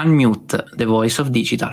Unmute, the voice of digital.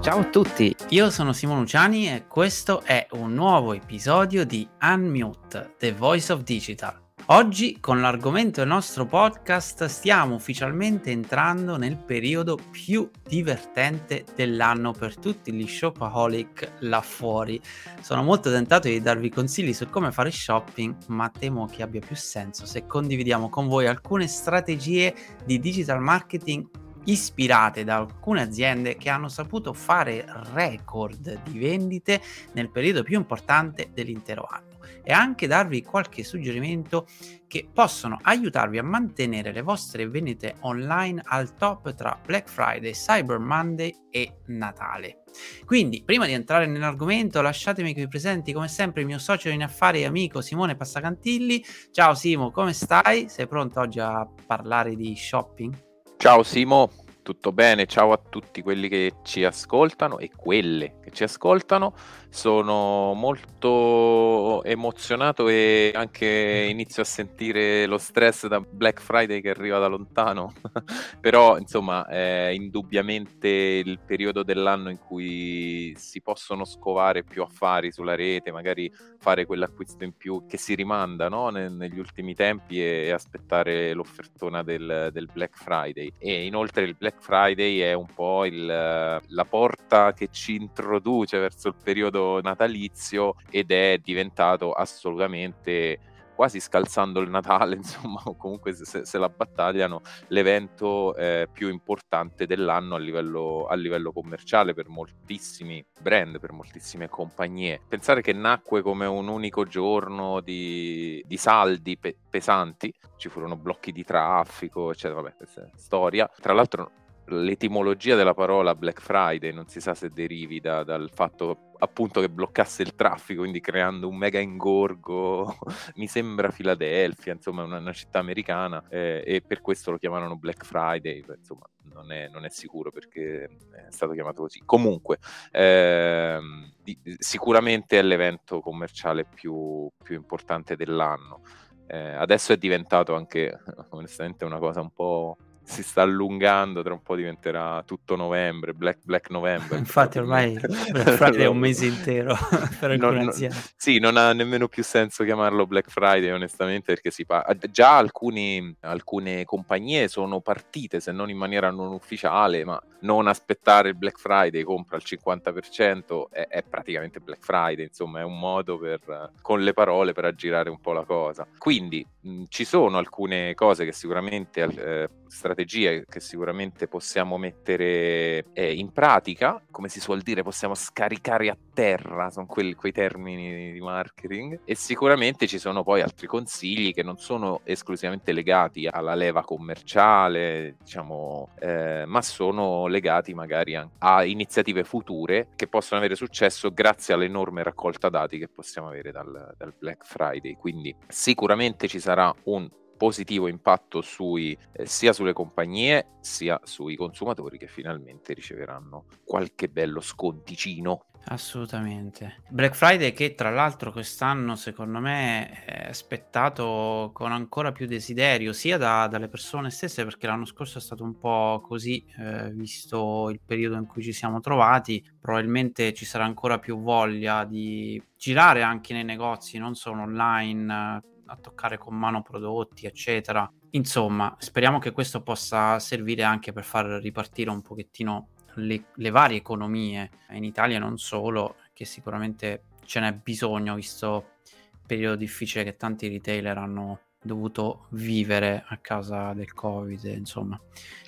Ciao a tutti, io sono Simone Luciani e questo è un nuovo episodio di Unmute, the voice of digital Oggi con l'argomento del nostro podcast stiamo ufficialmente entrando nel periodo più divertente dell'anno per tutti gli shopaholic là fuori. Sono molto tentato di darvi consigli su come fare shopping, ma temo che abbia più senso se condividiamo con voi alcune strategie di digital marketing ispirate da alcune aziende che hanno saputo fare record di vendite nel periodo più importante dell'intero anno e anche darvi qualche suggerimento che possono aiutarvi a mantenere le vostre vendite online al top tra Black Friday, Cyber Monday e Natale. Quindi, prima di entrare nell'argomento, lasciatemi che vi presenti come sempre il mio socio in affari e amico Simone Passacantilli. Ciao Simo, come stai? Sei pronto oggi a parlare di shopping? Ciao Simo, tutto bene? Ciao a tutti quelli che ci ascoltano e quelle che ci ascoltano. Sono molto emozionato e anche inizio a sentire lo stress da Black Friday che arriva da lontano. Però, insomma, è indubbiamente il periodo dell'anno in cui si possono scovare più affari sulla rete, magari fare quell'acquisto in più che si rimanda no? ne- negli ultimi tempi e aspettare l'offertona del, del Black Friday. E inoltre il Black Friday è un po' il, la porta che ci introduce verso il periodo natalizio ed è diventato assolutamente quasi scalzando il Natale, insomma, o comunque se, se la battagliano, l'evento eh, più importante dell'anno a livello, a livello, commerciale per moltissimi brand, per moltissime compagnie. Pensare che nacque come un unico giorno di, di saldi pe- pesanti, ci furono blocchi di traffico, eccetera, vabbè, questa è storia. Tra l'altro l'etimologia della parola Black Friday non si sa se derivi da, dal fatto appunto che bloccasse il traffico, quindi creando un mega ingorgo, mi sembra Filadelfia, insomma una, una città americana eh, e per questo lo chiamano Black Friday, insomma non è, non è, sicuro perché è stato chiamato così. Comunque, ehm, sicuramente è l'evento commerciale più, più importante dell'anno. Eh, adesso è diventato anche onestamente una cosa un po' si sta allungando, tra un po' diventerà tutto novembre, Black, Black November. Infatti ormai Black Friday è un mese intero per alcune non, aziende. sì, non ha nemmeno più senso chiamarlo Black Friday onestamente perché si pa- già alcuni, alcune compagnie sono partite, se non in maniera non ufficiale, ma non aspettare il Black Friday, compra il 50%, è, è praticamente Black Friday, insomma è un modo per, con le parole per aggirare un po' la cosa. Quindi mh, ci sono alcune cose che sicuramente... Eh, strategie che sicuramente possiamo mettere eh, in pratica, come si suol dire, possiamo scaricare a terra, sono quelli, quei termini di marketing, e sicuramente ci sono poi altri consigli che non sono esclusivamente legati alla leva commerciale, diciamo, eh, ma sono legati magari a iniziative future che possono avere successo grazie all'enorme raccolta dati che possiamo avere dal, dal Black Friday. Quindi sicuramente ci sarà un positivo impatto sui, eh, sia sulle compagnie sia sui consumatori che finalmente riceveranno qualche bello sconticino. Assolutamente. Black Friday che tra l'altro quest'anno secondo me è aspettato con ancora più desiderio sia da, dalle persone stesse perché l'anno scorso è stato un po' così eh, visto il periodo in cui ci siamo trovati probabilmente ci sarà ancora più voglia di girare anche nei negozi non solo online a toccare con mano prodotti, eccetera. Insomma, speriamo che questo possa servire anche per far ripartire un pochettino le, le varie economie in Italia, non solo, che sicuramente ce n'è bisogno, visto il periodo difficile che tanti retailer hanno dovuto vivere a causa del covid insomma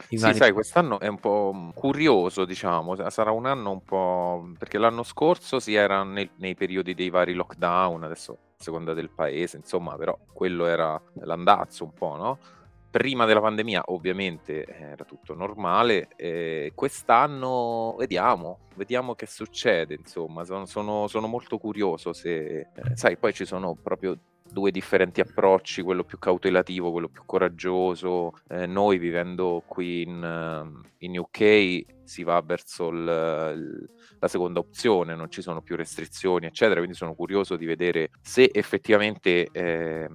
sì vari... sai quest'anno è un po' curioso diciamo sarà un anno un po' perché l'anno scorso si era nei, nei periodi dei vari lockdown adesso a seconda del paese insomma però quello era l'andazzo un po' no? prima della pandemia ovviamente era tutto normale eh, quest'anno vediamo vediamo che succede insomma sono, sono, sono molto curioso se eh, sai poi ci sono proprio due differenti approcci, quello più cautelativo, quello più coraggioso. Eh, noi vivendo qui in, eh, in, UK si va verso il, il, la seconda opzione, non ci sono più restrizioni, eccetera, quindi sono curioso di vedere se effettivamente... Eh,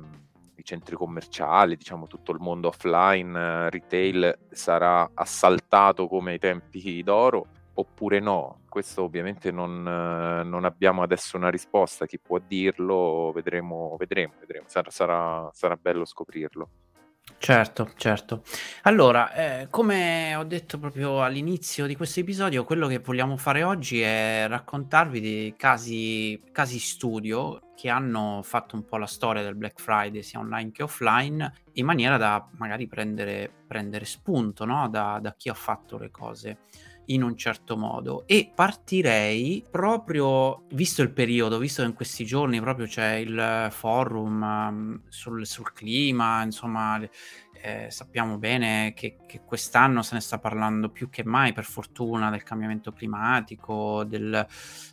i centri commerciali, diciamo tutto il mondo offline, retail sarà assaltato come ai tempi d'oro oppure no. Questo ovviamente non, non, abbiamo adesso una risposta, chi può dirlo, vedremo, vedremo, vedremo. Sarà, sarà, sarà bello scoprirlo. Certo, certo. Allora, eh, come ho detto proprio all'inizio di questo episodio, quello che vogliamo fare oggi è raccontarvi dei casi, casi studio che hanno fatto un po' la storia del Black Friday sia online che offline in maniera da magari prendere, prendere spunto no? da, da chi ha fatto le cose in un certo modo. E partirei proprio visto il periodo, visto che in questi giorni proprio c'è il forum um, sul, sul, clima, insomma eh, sappiamo bene che, che, quest'anno se ne sta parlando più che mai per fortuna del cambiamento climatico, del,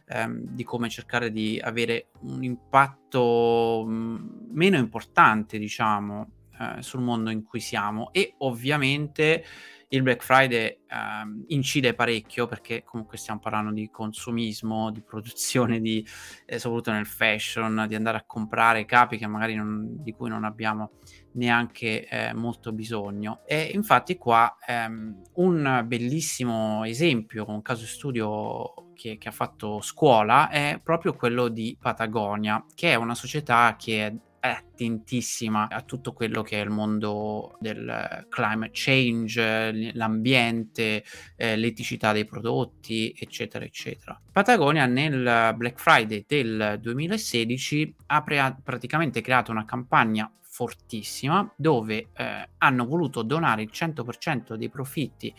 ehm, di come cercare di avere un impatto mm, meno importante diciamo eh, sul mondo in cui siamo. E ovviamente il Black Friday ehm, incide parecchio perché comunque stiamo parlando di consumismo, di produzione di, eh, soprattutto nel fashion, di andare a comprare capi che magari non, di cui non abbiamo neanche eh, molto bisogno. E infatti qua ehm, un bellissimo esempio, un caso studio che, che, ha fatto scuola, è proprio quello di Patagonia, che è una società che è attentissima a tutto quello che è il mondo del climate change, l'ambiente, eh, l'eticità dei prodotti, eccetera, eccetera. Patagonia nel Black Friday del 2016 ha pre- praticamente creato una campagna fortissima dove eh, hanno voluto donare il 100% dei profitti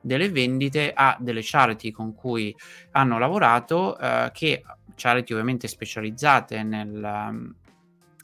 delle vendite a delle charity con cui hanno lavorato eh, che charity ovviamente specializzate nel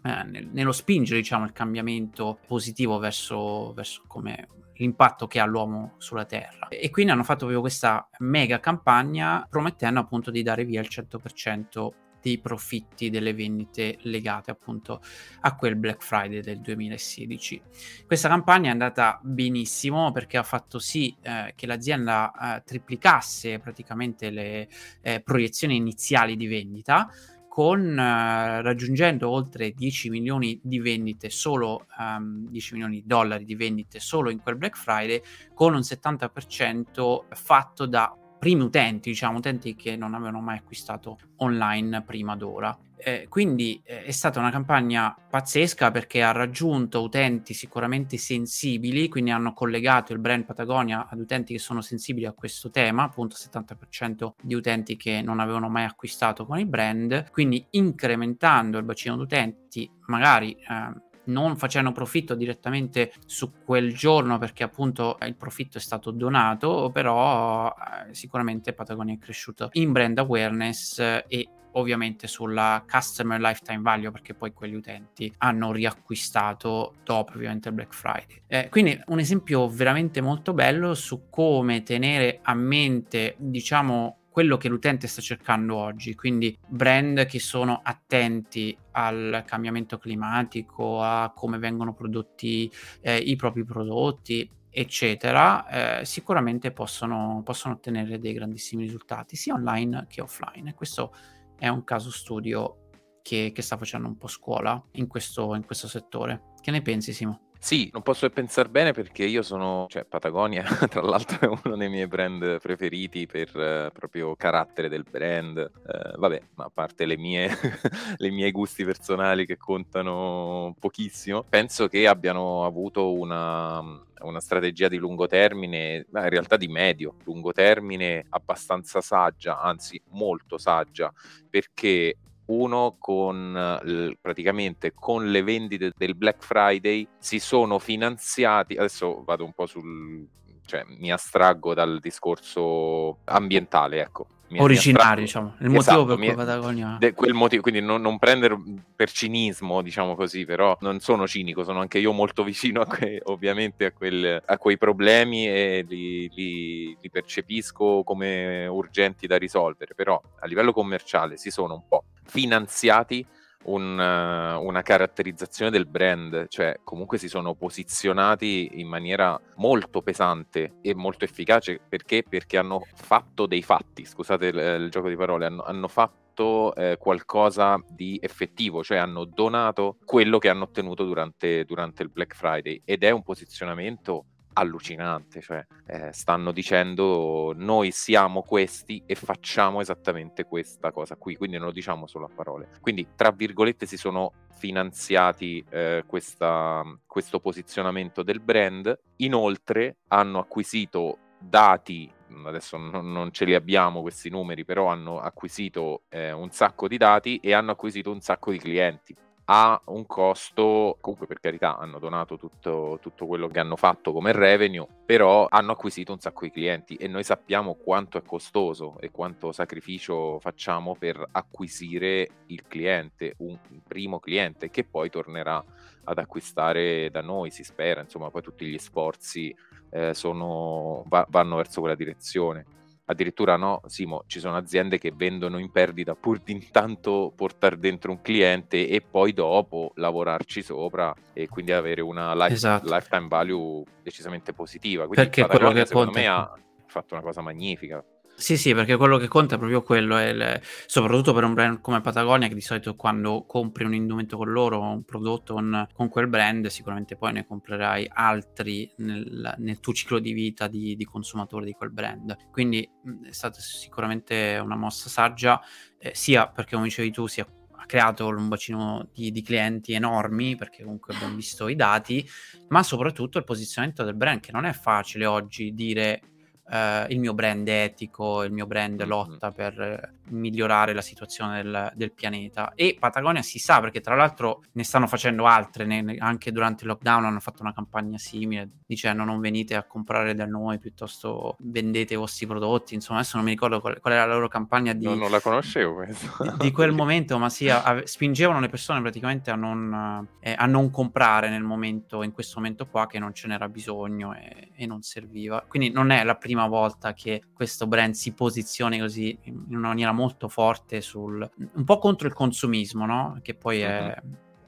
eh, nel, nello spingere diciamo, il cambiamento positivo verso, verso come l'impatto che ha l'uomo sulla Terra. E quindi hanno fatto proprio questa mega campagna promettendo appunto di dare via il 100% dei profitti delle vendite legate appunto a quel Black Friday del 2016. Questa campagna è andata benissimo perché ha fatto sì eh, che l'azienda eh, triplicasse praticamente le eh, proiezioni iniziali di vendita con eh, raggiungendo oltre 10 milioni di vendite solo um, 10 milioni di dollari di vendite solo in quel Black Friday con un 70% fatto da primi utenti, diciamo utenti che non avevano mai acquistato online prima d'ora. Eh, quindi eh, è stata una campagna pazzesca perché ha raggiunto utenti sicuramente sensibili, quindi hanno collegato il brand Patagonia ad utenti che sono sensibili a questo tema, appunto 70% di utenti che non avevano mai acquistato con il brand, quindi incrementando il bacino d'utenti, magari eh, non facendo profitto direttamente su quel giorno perché appunto il profitto è stato donato, però eh, sicuramente Patagonia è cresciuto in brand awareness e ovviamente sulla customer lifetime value perché poi quegli utenti hanno riacquistato dopo ovviamente il Black Friday. Eh, quindi un esempio veramente molto bello su come tenere a mente diciamo quello che l'utente sta cercando oggi, quindi brand che sono attenti al cambiamento climatico, a come vengono prodotti eh, i propri prodotti, eccetera, eh, sicuramente possono, possono, ottenere dei grandissimi risultati sia online che offline. Questo è un caso studio che, che sta facendo un po' scuola in questo, in questo settore. Che ne pensi, Simo? Sì, non posso pensare bene perché io sono, cioè Patagonia tra l'altro è uno dei miei brand preferiti per eh, proprio carattere del brand, eh, vabbè, ma a parte le mie, le miei gusti personali che contano pochissimo, penso che abbiano avuto una, una strategia di lungo termine, in realtà di medio, lungo termine abbastanza saggia, anzi molto saggia, perché uno con praticamente con le vendite del Black Friday si sono finanziati adesso vado un po' sul cioè mi astraggo dal discorso ambientale ecco. Originario, diciamo, il motivo esatto, per cui Patagonia. De, quel motivo, quindi non, non, prendere per cinismo, diciamo così, però non sono cinico, sono anche io molto vicino a que, ovviamente a, quel, a, quei problemi e li, li, li percepisco come urgenti da risolvere, però a livello commerciale si sono un po' finanziati un, una caratterizzazione del brand, cioè comunque si sono posizionati in maniera molto pesante e molto efficace perché? Perché hanno fatto dei fatti, scusate il, il gioco di parole, hanno, hanno fatto eh, qualcosa di effettivo, cioè hanno donato quello che hanno ottenuto durante, durante il Black Friday ed è un posizionamento allucinante, cioè eh, stanno dicendo noi siamo questi e facciamo esattamente questa cosa qui, quindi non lo diciamo solo a parole. Quindi tra virgolette si sono finanziati eh, questa, questo posizionamento del brand, inoltre hanno acquisito dati adesso non, ce li abbiamo questi numeri, però hanno acquisito eh, un sacco di dati e hanno acquisito un sacco di clienti ha un costo, comunque per carità hanno donato tutto, tutto, quello che hanno fatto come revenue, però hanno acquisito un sacco di clienti e noi sappiamo quanto è costoso e quanto sacrificio facciamo per acquisire il cliente, un primo cliente che poi tornerà ad acquistare da noi, si spera, insomma poi tutti gli sforzi eh, sono, va, vanno verso quella direzione addirittura no, Simo, ci sono aziende che vendono in perdita pur di intanto portare dentro un cliente e poi dopo lavorarci sopra e quindi avere una life, esatto. lifetime value decisamente positiva. Quindi Perché quello che secondo conta... me ha fatto una cosa magnifica. Sì, sì, perché quello che conta è proprio quello, è il- soprattutto per un brand come Patagonia, che di solito quando compri un indumento con loro, un prodotto con, con quel brand, sicuramente poi ne comprerai altri nel, nel tuo ciclo di vita di, di consumatore di quel brand. Quindi è stata sicuramente una mossa saggia, eh, sia perché, come dicevi tu, sia creato un bacino di, di, clienti enormi perché comunque abbiamo visto i dati, ma soprattutto il posizionamento del brand che non è facile oggi dire Uh, il mio brand etico, il mio brand lotta per migliorare la situazione del, del, pianeta. E Patagonia si sa perché, tra l'altro, ne stanno facendo altre. Ne, anche durante il lockdown hanno fatto una campagna simile dicendo non venite a comprare da noi, piuttosto vendete i vostri prodotti. Insomma, adesso non mi ricordo qual, qual era la loro campagna di. No, non la conoscevo, di, di, quel momento, ma sì, a, spingevano le persone praticamente a non, eh, a non, comprare nel momento, in questo momento qua, che non ce n'era bisogno e, e non serviva. Quindi non è la prima prima volta che questo brand si posizioni così in una maniera molto forte sul un po' contro il consumismo, no? Che poi è,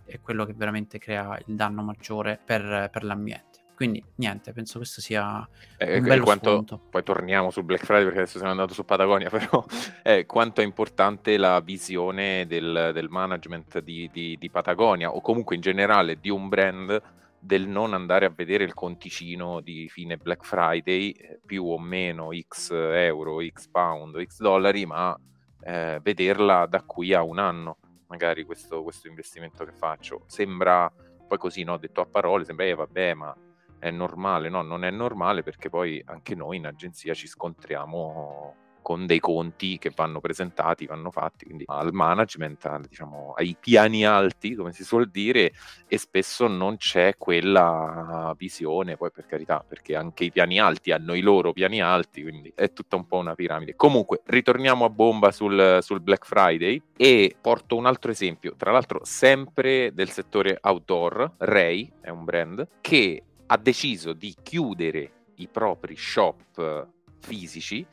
è, quello che veramente crea il danno maggiore per, per l'ambiente. Quindi niente, penso questo sia eh, un bello quanto, spunto. Poi torniamo sul Black Friday perché adesso siamo andati su Patagonia, però eh, quanto è importante la visione del, del management di, di, di Patagonia o comunque in generale di un brand del non andare a vedere il conticino di fine Black Friday, eh, più o meno X euro, X pound, X dollari, ma eh, vederla da qui a un anno, magari questo, questo, investimento che faccio. Sembra, poi così, no, detto a parole, sembra, eh, vabbè, ma è normale, no, non è normale perché poi anche noi in agenzia ci scontriamo con dei conti che vanno presentati, vanno fatti, quindi al management, al, diciamo, ai piani alti, come si suol dire, e spesso non c'è quella visione, poi per carità, perché anche i piani alti hanno i loro piani alti, quindi è tutta un po' una piramide. Comunque, ritorniamo a bomba sul, sul Black Friday e porto un altro esempio, tra l'altro sempre del settore outdoor, Ray è un brand che ha deciso di chiudere i propri shop fisici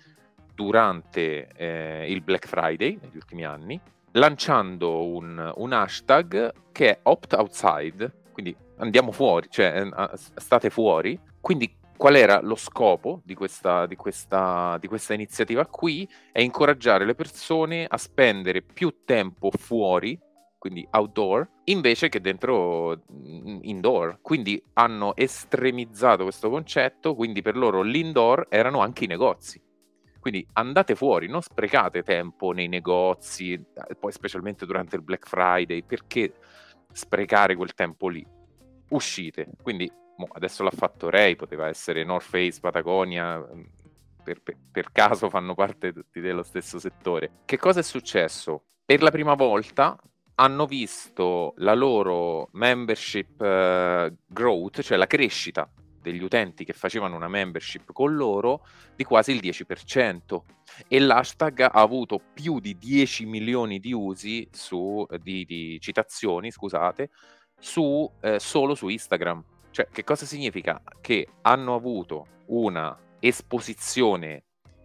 durante eh, il Black Friday negli ultimi anni, lanciando un, un, hashtag che è Opt Outside, quindi andiamo fuori, cioè eh, state fuori. Quindi qual era lo scopo di questa, di, questa, di questa iniziativa qui? È incoraggiare le persone a spendere più tempo fuori quindi outdoor, invece che dentro mm, indoor. Quindi hanno estremizzato questo concetto, quindi per loro l'indoor erano anche i negozi. Quindi andate fuori, non sprecate tempo nei negozi, eh, poi specialmente durante il Black Friday, perché sprecare quel tempo lì? Uscite. Quindi mo, adesso l'ha fatto Ray, poteva essere North Face, Patagonia, mm, per, per, per, caso fanno parte tutti dello stesso settore. Che cosa è successo? Per la prima volta hanno visto la loro membership uh, growth, cioè la crescita degli utenti che facevano una membership con loro di quasi il 10% e l'hashtag ha avuto più di 10 milioni di usi su, di, di citazioni, scusate, su, eh, solo su Instagram. Cioè, che cosa significa? Che hanno avuto una esposizione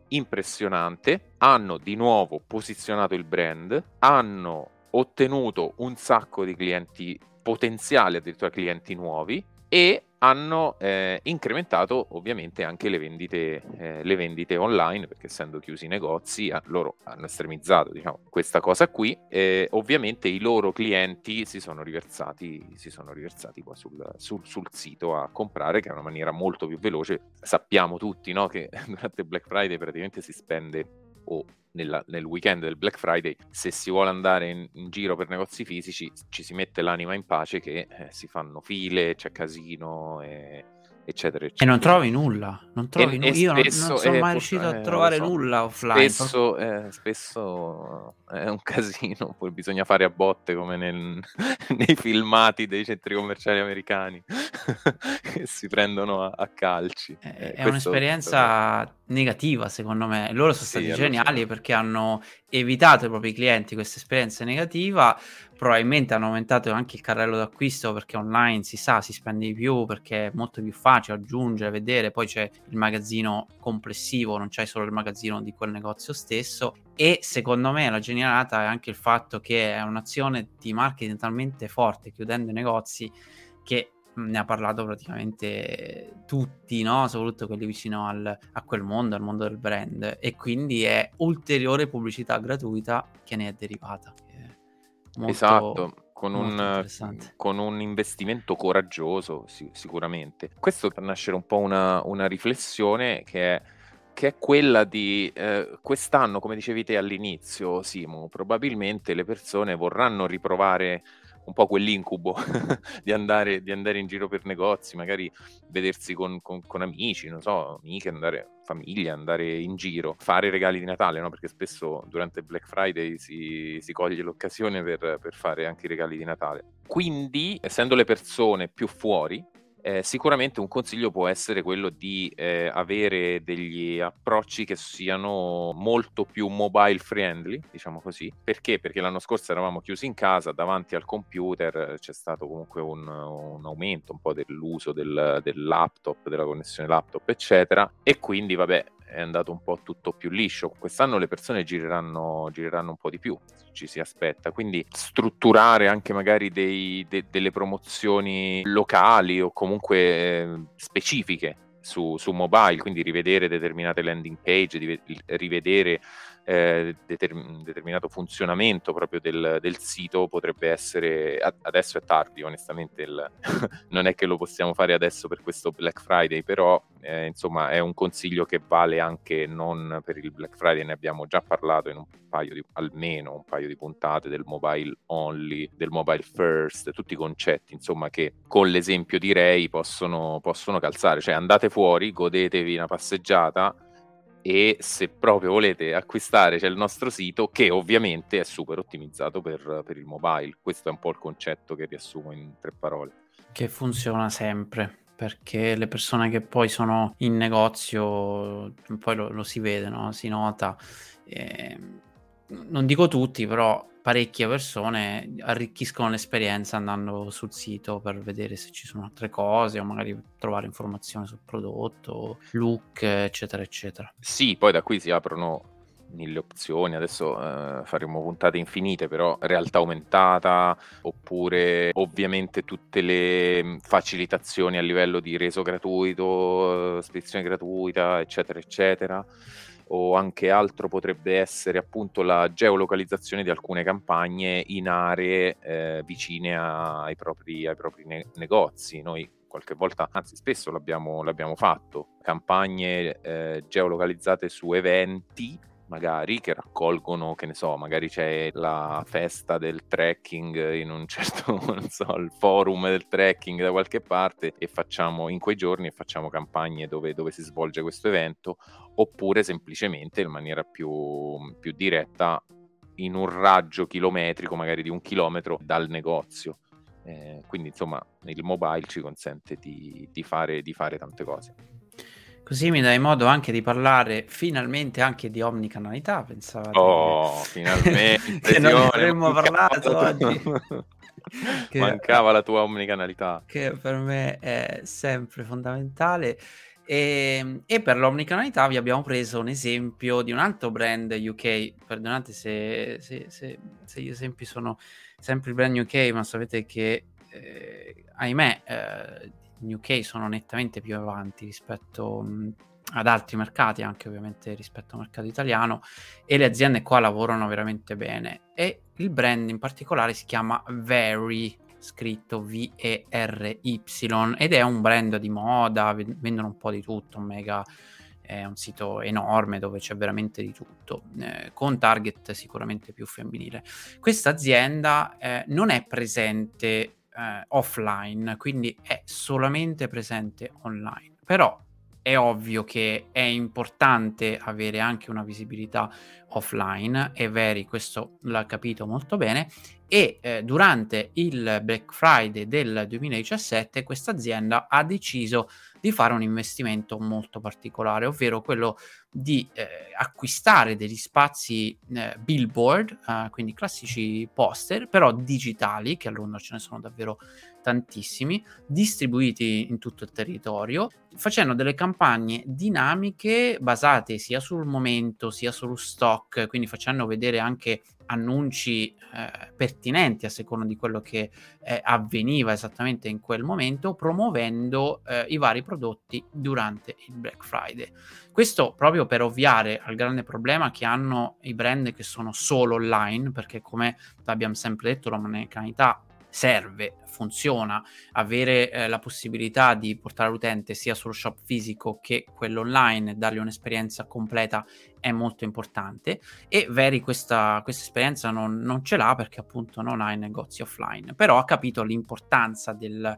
impressionante, hanno di nuovo posizionato il brand, hanno ottenuto un sacco di clienti potenziali, addirittura clienti nuovi, e hanno eh, incrementato ovviamente anche le vendite, eh, le vendite, online, perché essendo chiusi i negozi, a, loro hanno estremizzato diciamo, questa cosa qui. E ovviamente i loro clienti si sono riversati, si sono riversati poi sul, sul, sul, sito a comprare, che è una maniera molto più veloce. Sappiamo tutti no, che durante Black Friday praticamente si spende o nella, nel weekend del Black Friday, se si vuole andare in, in, giro per negozi fisici, ci si mette l'anima in pace che eh, si fanno file, c'è casino e eccetera, eccetera. E non trovi nulla, non trovi e, nulla. Io spesso, non, non, sono mai riuscito a trovare so. nulla offline. Spesso, eh, spesso, è un casino, poi bisogna fare a botte come nel, nei filmati dei centri commerciali americani si prendono a, a calci. È, eh, è un'esperienza è... negativa secondo me. Loro sono sì, stati geniali perché hanno evitato ai propri clienti questa esperienza negativa. Probabilmente hanno aumentato anche il carrello d'acquisto perché online si sa, si spende di più perché è molto più facile aggiungere, vedere, poi c'è il magazzino complessivo, non c'è solo il magazzino di quel negozio stesso. E secondo me la genialata è anche il fatto che è un'azione di marketing talmente forte chiudendo i negozi che ne ha parlato praticamente tutti, no? soprattutto quelli vicino al, a quel mondo, al mondo del brand e quindi è ulteriore pubblicità gratuita che ne è derivata. Molto, esatto, con un, con un, investimento coraggioso sì, sicuramente. Questo per nascere un po' una, una riflessione che è, che è quella di eh, quest'anno, come dicevi te all'inizio, Simo, probabilmente le persone vorranno riprovare un po' quell'incubo di, andare, di, andare, in giro per negozi, magari vedersi con, con, con, amici, non so, amiche, andare famiglia, andare in giro, fare regali di Natale, no? perché spesso durante Black Friday si, si coglie l'occasione per, per fare anche i regali di Natale. Quindi, essendo le persone più fuori, eh, sicuramente un consiglio può essere quello di eh, avere degli approcci che siano molto più mobile friendly, diciamo così. Perché? Perché l'anno scorso eravamo chiusi in casa, davanti al computer c'è stato comunque un, un aumento un po' dell'uso del, del laptop, della connessione laptop, eccetera. E quindi, vabbè, è andato un po' tutto più liscio. Quest'anno le persone gireranno, gireranno un po' di più, ci si aspetta. Quindi strutturare anche magari dei, de, delle promozioni locali o comunque eh, specifiche su, su, mobile, quindi rivedere determinate landing page, rivedere eh, determ- determinato funzionamento proprio del, del, sito potrebbe essere adesso è tardi onestamente il, non è che lo possiamo fare adesso per questo Black Friday però eh, insomma è un consiglio che vale anche non per il Black Friday ne abbiamo già parlato in un paio di almeno un paio di puntate del mobile only del mobile first tutti i concetti insomma che con l'esempio direi possono, possono calzare. Cioè andate fuori godetevi una passeggiata e se proprio volete acquistare c'è il nostro sito che ovviamente è super ottimizzato per, per, il mobile. Questo è un po' il concetto che riassumo in tre parole. Che funziona sempre perché le persone che poi sono in negozio, poi lo, lo si vede, no? si nota. Eh, non dico tutti, però parecchie persone arricchiscono l'esperienza andando sul sito per vedere se ci sono altre cose o magari trovare informazioni sul prodotto, look, eccetera, eccetera. Sì, poi da qui si aprono mille opzioni, adesso eh, faremo puntate infinite, però realtà aumentata, oppure ovviamente tutte le facilitazioni a livello di reso gratuito, spedizione gratuita, eccetera, eccetera o anche altro potrebbe essere appunto la geolocalizzazione di alcune campagne in aree eh, vicine a, ai propri, ai propri ne- negozi. Noi qualche volta, anzi spesso l'abbiamo, l'abbiamo fatto, campagne eh, geolocalizzate su eventi magari che raccolgono, che ne so, magari c'è la festa del trekking in un certo, non so, il forum del trekking da qualche parte e facciamo in quei giorni e facciamo campagne dove, dove si svolge questo evento, oppure semplicemente in maniera più, più diretta in un raggio chilometrico, magari di un chilometro dal negozio. Eh, quindi insomma il mobile ci consente di, di, fare, di fare tante cose. Così mi dai modo anche di parlare finalmente anche di omnicanalità, pensavo. Oh, finalmente! che non ne avremmo parlato oggi. che... Mancava la tua omnicanalità. Che per me è sempre fondamentale. E, ehm, e, per l'omnicanalità vi abbiamo preso un esempio di un altro brand UK. Perdonate se, se, se, se gli esempi sono sempre il brand UK, ma sapete che eh, ahimè eh, gli UK sono nettamente più avanti rispetto mh, ad altri mercati, anche ovviamente rispetto al mercato italiano, e le aziende qua lavorano veramente bene. E il brand in particolare si chiama Very scritto V-E-R-Y ed è un brand di moda, vendono un po' di tutto, un mega è un sito enorme dove c'è veramente di tutto, eh, con target sicuramente più femminile. Questa azienda eh, non è presente eh, offline, quindi è solamente presente online, però è ovvio che è importante avere anche una visibilità offline e Veri questo l'ha capito molto bene e eh, durante il Black Friday del 2017 questa azienda ha deciso di fare un investimento molto particolare, ovvero quello di eh, acquistare degli spazi eh, billboard, eh, quindi classici poster, però digitali, che a Londra ce ne sono davvero tantissimi, distribuiti in tutto il territorio, facendo delle campagne dinamiche basate sia sul momento sia sullo stock, quindi facendo vedere anche annunci eh, pertinenti a seconda di quello che eh, avveniva esattamente in quel momento, promuovendo eh, i vari prodotti durante il Black Friday. Questo proprio per ovviare al grande problema che hanno i brand che sono solo online, perché come abbiamo sempre detto, la monetarietà serve, funziona, avere eh, la possibilità di portare l'utente sia sullo shop fisico che quello online dargli un'esperienza completa è molto importante e Veri questa, questa esperienza non, non, ce l'ha perché appunto non ha i negozi offline, però ha capito l'importanza del,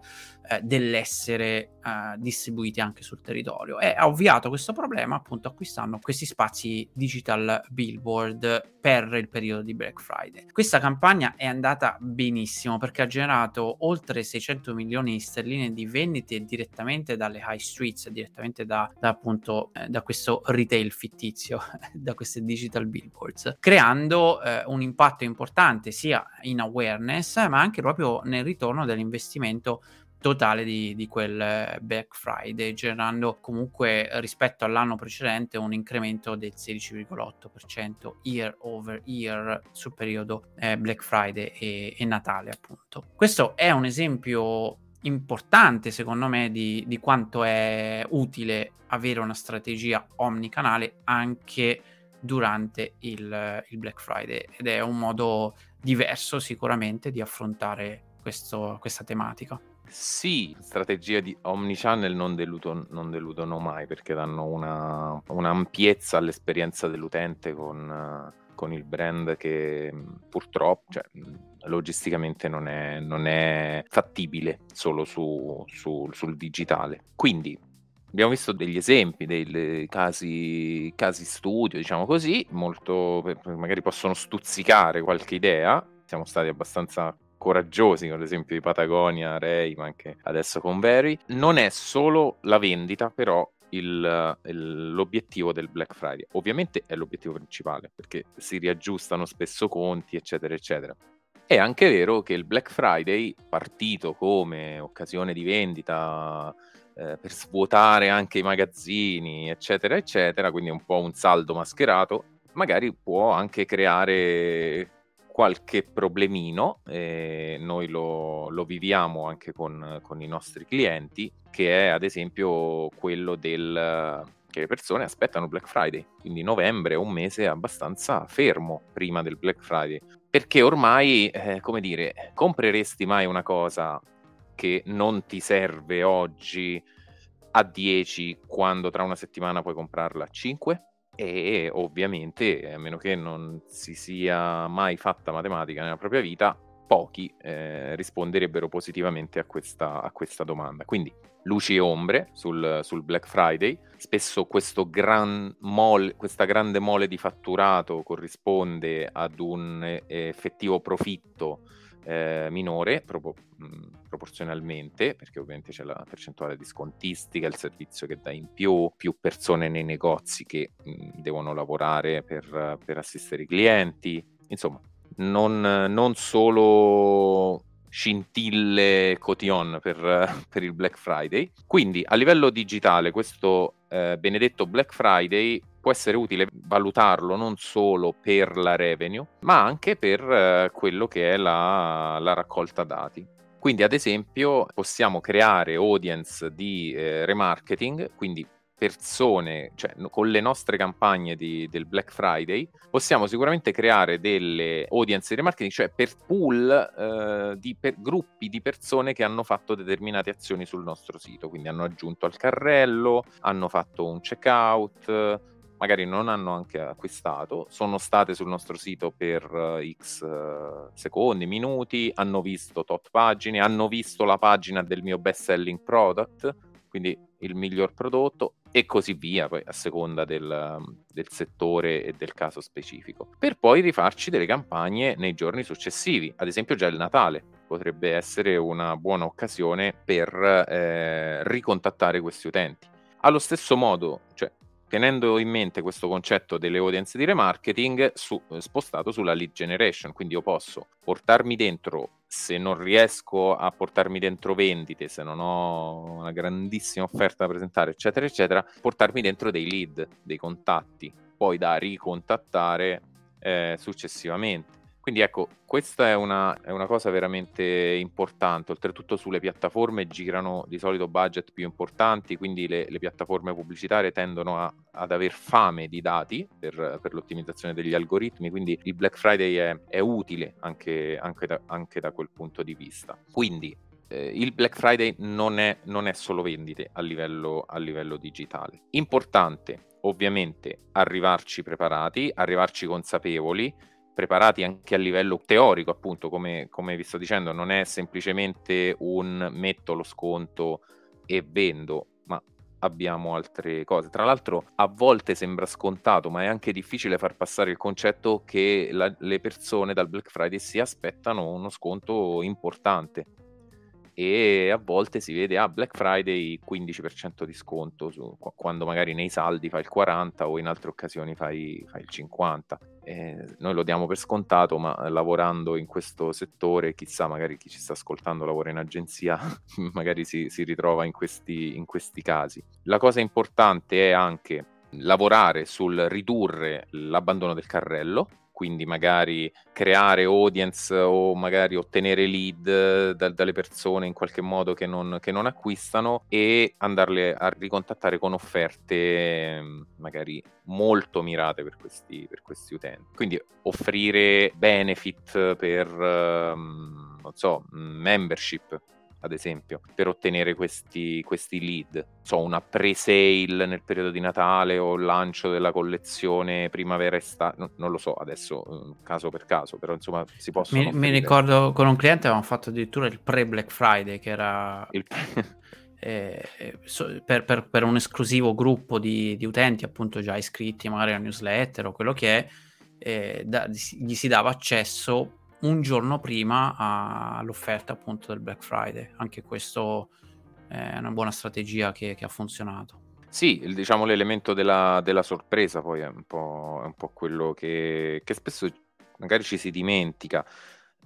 eh, dell'essere eh, distribuiti anche sul territorio e ha ovviato questo problema appunto acquistando questi spazi digital billboard per il periodo di Black Friday. Questa campagna è andata benissimo perché ha generato oltre 600 milioni di sterline di vendite direttamente dalle high streets, direttamente da, da appunto eh, da questo retail fittizio da queste digital billboards, creando eh, un impatto importante sia in awareness ma anche proprio nel ritorno dell'investimento totale di, di, quel Black Friday, generando comunque rispetto all'anno precedente un incremento del 16,8% year over year sul periodo eh, Black Friday e, e Natale appunto. Questo è un esempio importante secondo me di, di quanto è utile avere una strategia omnicanale anche durante il, il, Black Friday ed è un modo diverso sicuramente di affrontare questo, questa tematica. Sì, strategie di omnichannel non, deludo, non deludono mai perché danno una, un'ampiezza all'esperienza dell'utente con, con il brand che purtroppo, cioè, logisticamente non è, non è, fattibile solo su, su, sul digitale. Quindi abbiamo visto degli esempi, dei casi, casi studio, diciamo così, molto magari possono stuzzicare qualche idea. Siamo stati abbastanza coraggiosi con l'esempio di Patagonia, Ray, ma anche adesso con Very. Non è solo la vendita, però il, il, l'obiettivo del Black Friday. Ovviamente è l'obiettivo principale perché si riaggiustano spesso conti, eccetera, eccetera. È anche vero che il Black Friday, partito come occasione di vendita eh, per svuotare anche i magazzini, eccetera, eccetera, quindi un po' un saldo mascherato, magari può anche creare qualche problemino, eh, noi lo, lo, viviamo anche con, con, i nostri clienti, che è ad esempio quello del che le persone aspettano Black Friday, quindi novembre è un mese abbastanza fermo prima del Black Friday, perché ormai, eh, come dire, compreresti mai una cosa che non ti serve oggi a 10 quando tra una settimana puoi comprarla a 5? E ovviamente, a meno che non si sia mai fatta matematica nella propria vita, pochi eh, risponderebbero positivamente a questa, a questa, domanda. Quindi luci e ombre sul, sul Black Friday, spesso gran mole, questa grande mole di fatturato corrisponde ad un eh, effettivo profitto eh, minore proprio, mh, proporzionalmente, perché ovviamente c'è la percentuale di scontistica, il servizio che dà in più, più persone nei negozi che mh, devono lavorare per, per assistere i clienti, insomma non, non solo scintille cotillon per, per, il Black Friday. Quindi a livello digitale questo eh, benedetto Black Friday può essere utile valutarlo non solo per la revenue, ma anche per eh, quello che è la, la raccolta dati. Quindi, ad esempio, possiamo creare audience di eh, remarketing, quindi persone, cioè con le nostre campagne di, del Black Friday, possiamo sicuramente creare delle audience di remarketing, cioè per pool eh, di per gruppi di persone che hanno fatto determinate azioni sul nostro sito, quindi hanno aggiunto al carrello, hanno fatto un checkout, magari non hanno anche acquistato, sono state sul nostro sito per uh, x uh, secondi, minuti, hanno visto tot pagine, hanno visto la pagina del mio best selling product, quindi il miglior prodotto e così via, poi a seconda del, del, settore e del caso specifico, per poi rifarci delle campagne nei giorni successivi, ad esempio già il Natale potrebbe essere una buona occasione per eh, ricontattare questi utenti. Allo stesso modo, cioè tenendo in mente questo concetto delle audience di remarketing su, spostato sulla lead generation, quindi io posso portarmi dentro, se non riesco a portarmi dentro vendite, se non ho una grandissima offerta da presentare, eccetera, eccetera, portarmi dentro dei lead, dei contatti, poi da ricontattare eh, successivamente. Quindi ecco, questa è una, è una, cosa veramente importante. Oltretutto sulle piattaforme girano di solito budget più importanti, quindi le, le piattaforme pubblicitarie tendono a, ad aver fame di dati per, per, l'ottimizzazione degli algoritmi, quindi il Black Friday è, è utile anche, anche, da, anche, da, quel punto di vista. Quindi eh, il Black Friday non è, non è solo vendite a livello, a livello digitale. Importante ovviamente arrivarci preparati, arrivarci consapevoli, preparati anche a livello teorico, appunto, come, come vi sto dicendo, non è semplicemente un metto lo sconto e vendo, ma abbiamo altre cose. Tra l'altro, a volte sembra scontato, ma è anche difficile far passare il concetto che la, le persone dal Black Friday si aspettano uno sconto importante e a volte si vede a ah, Black Friday 15% di sconto su, quando magari nei saldi fai il 40 o in altre occasioni fai, fai il 50 eh, noi lo diamo per scontato ma lavorando in questo settore chissà magari chi ci sta ascoltando lavora in agenzia magari si, si ritrova in questi, in questi casi. La cosa importante è anche lavorare sul ridurre l'abbandono del carrello quindi magari creare audience o magari ottenere lead da, dalle persone in qualche modo che non, che non, acquistano e andarle a ricontattare con offerte magari molto mirate per questi, per questi utenti. Quindi offrire benefit per, non so, membership ad esempio, per ottenere questi, questi lead. So, una pre-sale nel periodo di Natale o il lancio della collezione primavera-estate, no, non lo so adesso, mm, caso per caso, però insomma si possono... Mi, mi ricordo con un cliente avevamo fatto addirittura il pre-Black Friday, che era... Il... Eh, eh, per, per, per, un esclusivo gruppo di, di, utenti appunto già iscritti magari alla newsletter o quello che è, eh, da, gli si dava accesso un giorno prima all'offerta appunto del Black Friday. Anche questo è una buona strategia che, che ha funzionato. Sì, diciamo l'elemento della, della, sorpresa poi è un po', è un po quello che, che, spesso magari ci si dimentica.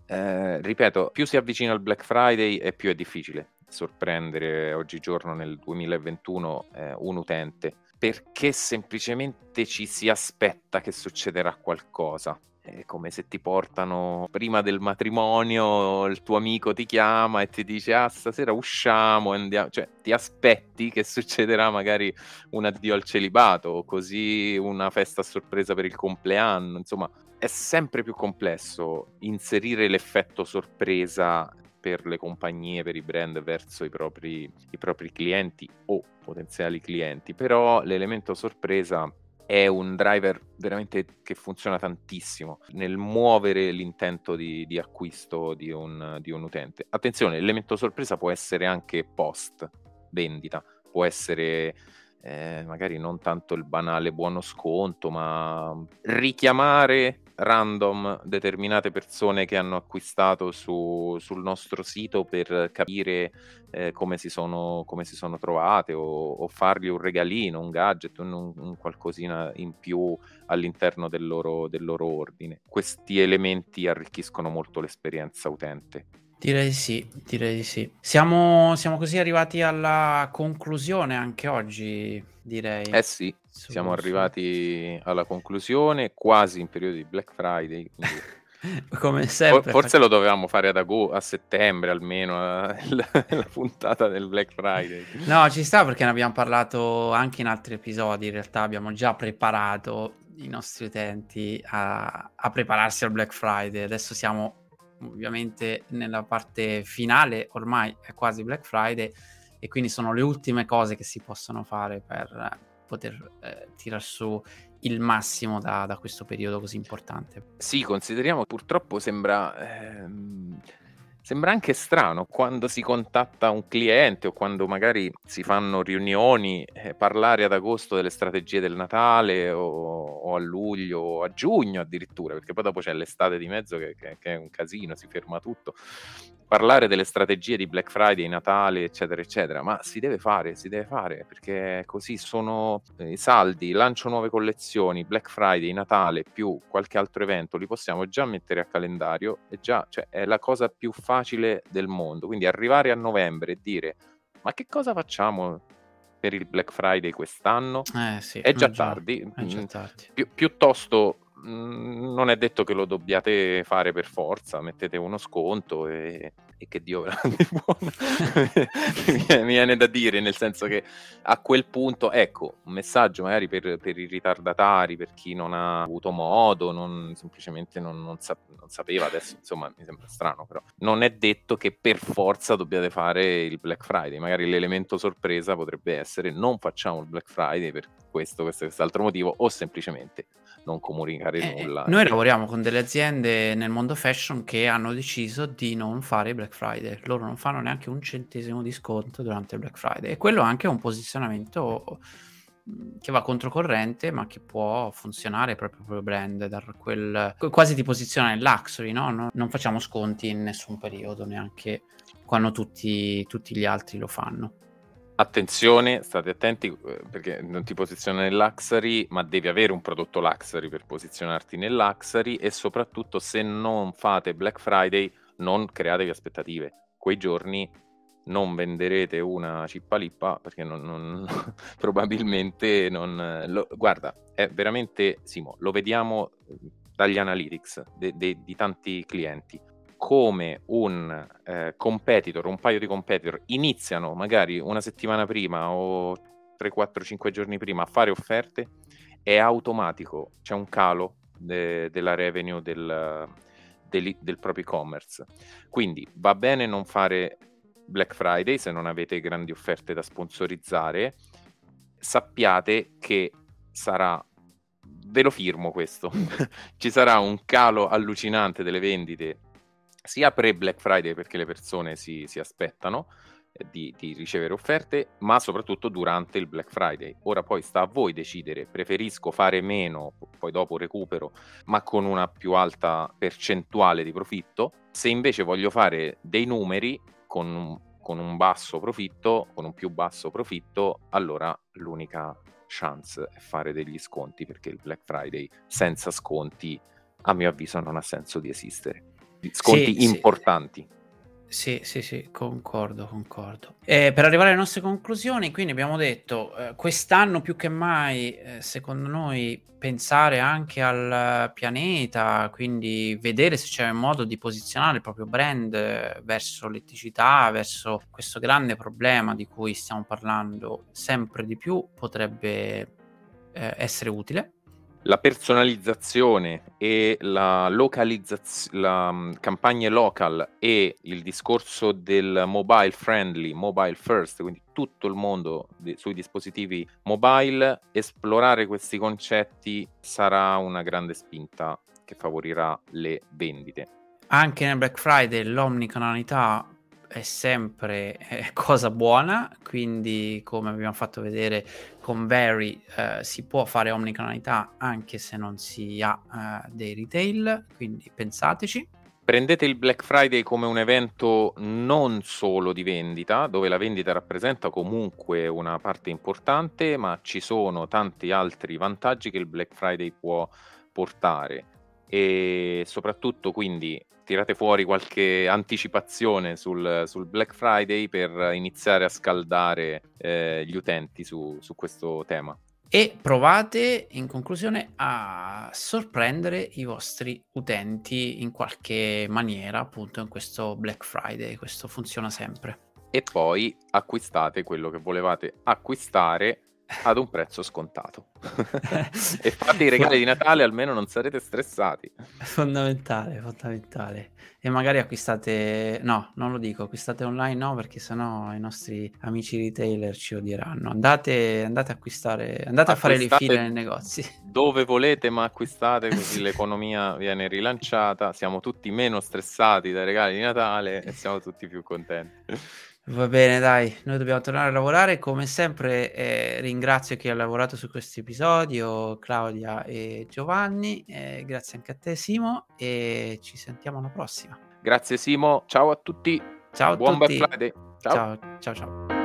Eh, ripeto, più si avvicina al Black Friday e più è difficile sorprendere oggigiorno nel 2021 eh, un utente perché semplicemente ci si aspetta che succederà qualcosa è come se ti portano prima del matrimonio, il tuo amico ti chiama e ti dice ah stasera usciamo andiamo, cioè ti aspetti che succederà magari un addio al celibato o così una festa a sorpresa per il compleanno, insomma è sempre più complesso inserire l'effetto sorpresa per le compagnie, per i brand verso i propri, i propri clienti o potenziali clienti, però l'elemento sorpresa è un driver veramente che funziona tantissimo nel muovere l'intento di, di acquisto di un, di un, utente. Attenzione, l'elemento sorpresa può essere anche post vendita, può essere eh, magari non tanto il banale buono sconto, ma richiamare random determinate persone che hanno acquistato su, sul nostro sito per capire eh, come, si sono, come, si sono, trovate o, o, fargli un regalino, un gadget, un, un qualcosina in più all'interno del loro, del loro ordine. Questi elementi arricchiscono molto l'esperienza utente Direi di sì, direi di sì. Siamo, siamo così arrivati alla conclusione anche oggi, direi. Eh sì, su, siamo arrivati alla conclusione, quasi in periodo di Black Friday. Quindi... Come sempre. Forse lo dovevamo fare ad agosto, a settembre almeno, la, la, puntata del Black Friday. No, ci sta perché ne abbiamo parlato anche in altri episodi. In realtà abbiamo già preparato i nostri utenti a, a prepararsi al Black Friday. Adesso siamo ovviamente nella parte finale, ormai è quasi Black Friday e quindi sono le ultime cose che si possono fare per poter eh, tirar su il massimo da, da, questo periodo così importante. Sì, consideriamo purtroppo sembra... Ehm Sembra anche strano quando si contatta un cliente o quando magari si fanno riunioni, eh, parlare ad agosto delle strategie del Natale o, o, a luglio o a giugno addirittura, perché poi dopo c'è l'estate di mezzo che, che, che è un casino, si ferma tutto parlare delle strategie di Black Friday, Natale, eccetera, eccetera, ma si deve fare, si deve fare, perché così sono eh, i saldi, lancio nuove collezioni, Black Friday, Natale, più qualche altro evento, li possiamo già mettere a calendario e già, cioè, è la cosa più facile del mondo. Quindi arrivare a novembre e dire, ma che cosa facciamo per il Black Friday quest'anno? Eh, sì, è già tardi. È già mm, tardi. Pi- piuttosto Mhmm, non è detto che lo dobbiate fare per forza, mettete uno sconto e, e che Dio veramente buono. mi viene da dire, nel senso che a quel punto, ecco, un messaggio magari per, per i ritardatari, per chi non ha avuto modo, non, semplicemente non, non, sa, non, sapeva, adesso insomma mi sembra strano, però non è detto che per forza dobbiate fare il Black Friday, magari l'elemento sorpresa potrebbe essere non facciamo il Black Friday per questo, questo e quest'altro motivo o semplicemente non comunicare eh, nulla. Noi lavoriamo con delle aziende nel mondo fashion che hanno deciso di non fare Black Friday. Loro non fanno neanche un centesimo di sconto durante il Black Friday. E quello anche è un posizionamento mm, che va controcorrente, ma che può funzionare proprio per il brand. Dar quel, quasi ti posiziona nel luxury, no? Non facciamo sconti in nessun periodo, neanche quando tutti, tutti gli altri lo fanno. Attenzione, state attenti eh, perché non ti posiziona nel luxury, ma devi avere un prodotto luxury per posizionarti nel luxury e soprattutto se non fate Black Friday non createvi aspettative. Quei giorni non venderete una cippalippa perché non, non, probabilmente non... Lo, guarda, è veramente, Simo, lo vediamo dagli analytics de, de, di tanti clienti come un eh, competitor, un paio di competitor iniziano magari una settimana prima o 3, 4, 5 giorni prima a fare offerte, è automatico, c'è un calo de- della revenue del, del, del proprio e-commerce. Quindi va bene non fare Black Friday se non avete grandi offerte da sponsorizzare, sappiate che sarà ve lo firmo questo. Ci sarà un calo allucinante delle vendite sia pre-Black Friday perché le persone si, si aspettano eh, di, di, ricevere offerte, ma soprattutto durante il Black Friday. Ora poi sta a voi decidere, preferisco fare meno, poi dopo recupero, ma con una più alta percentuale di profitto. Se invece voglio fare dei numeri con con un basso profitto, con un più basso profitto, allora l'unica chance è fare degli sconti perché il Black Friday senza sconti a mio avviso non ha senso di esistere sconti sì, importanti. Sì, sì, sì, concordo, concordo. Eh, per arrivare alle nostre conclusioni, quindi abbiamo detto, eh, quest'anno più che mai, eh, secondo noi, pensare anche al pianeta, quindi vedere se c'è un modo di posizionare il proprio brand eh, verso l'eticità, verso questo grande problema di cui stiamo parlando sempre di più, potrebbe eh, essere utile la personalizzazione e la localizzazione, la um, campagne local e il discorso del mobile friendly, mobile first, quindi tutto il mondo di, sui dispositivi mobile, esplorare questi concetti sarà una grande spinta che favorirà le vendite. Anche nel Black Friday l'omnicanalità è sempre eh, cosa buona, quindi come abbiamo fatto vedere con Very eh, si può fare omnicanalità anche se non si ha eh, dei retail, quindi pensateci. Prendete il Black Friday come un evento non solo di vendita, dove la vendita rappresenta comunque una parte importante, ma ci sono tanti altri vantaggi che il Black Friday può portare e soprattutto quindi tirate fuori qualche anticipazione sul, sul Black Friday per iniziare a scaldare eh, gli utenti su, su questo tema. E provate in conclusione a sorprendere i vostri utenti in qualche maniera appunto in questo Black Friday. Questo funziona sempre. E poi acquistate quello che volevate acquistare ad un prezzo scontato. e fate i regali di Natale, almeno non sarete stressati. Fondamentale, fondamentale. E magari acquistate, no, non lo dico, acquistate online no, perché sennò i nostri amici retailer ci odieranno. Andate, andate a acquistare, andate acquistate a fare le file nei negozi. Dove volete, ma acquistate così l'economia viene rilanciata, siamo tutti meno stressati dai regali di Natale e siamo tutti più contenti. Va bene, dai, noi dobbiamo tornare a lavorare. Come sempre, eh, ringrazio chi ha lavorato su questo episodio, Claudia e Giovanni. Eh, grazie anche a te, Simo, e ci sentiamo alla prossima. Grazie, Simo. Ciao a tutti. Ciao a Buon tutti. Black Friday. ciao, ciao. ciao. ciao.